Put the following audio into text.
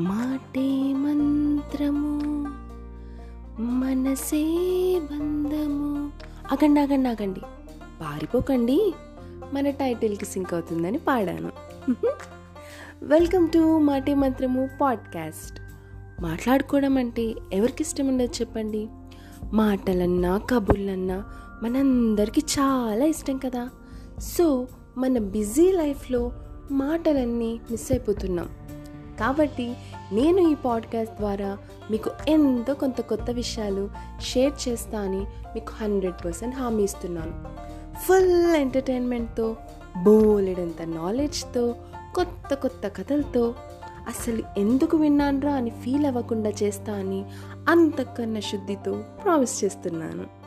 మాటే మంత్రము మనసే బంధము. ఆగండి ఆగండి అగండి పారిపోకండి. మన టైటిల్కి సింక్ అవుతుందని పాడాను. వెల్కమ్ టు మాటే మంత్రము పాడ్కాస్ట్. మాట్లాడుకోవడం అంటే ఎవరికి ఇష్టం ఉండదు చెప్పండి? మాటలన్నా కబుర్లన్నా మనందరికీ చాలా ఇష్టం కదా. సో మన బిజీ లైఫ్లో మాటలన్నీ మిస్ అయిపోతున్నాం. కాబట్టి నేను ఈ పాడ్కాస్ట్ ద్వారా మీకు ఎంతో కొంత కొత్త విషయాలు షేర్ చేస్తా అని మీకు హండ్రెడ్ పర్సెంట్ హామీ ఇస్తున్నాను. ఫుల్ ఎంటర్టైన్మెంట్తో బోలెడంత నాలెడ్జ్తో కొత్త కొత్త కథలతో అసలు ఎందుకు విన్నాన్రా అని ఫీల్ అవ్వకుండా చేస్తా అని అంతకన్నా శుద్ధితో ప్రామిస్ చేస్తున్నాను.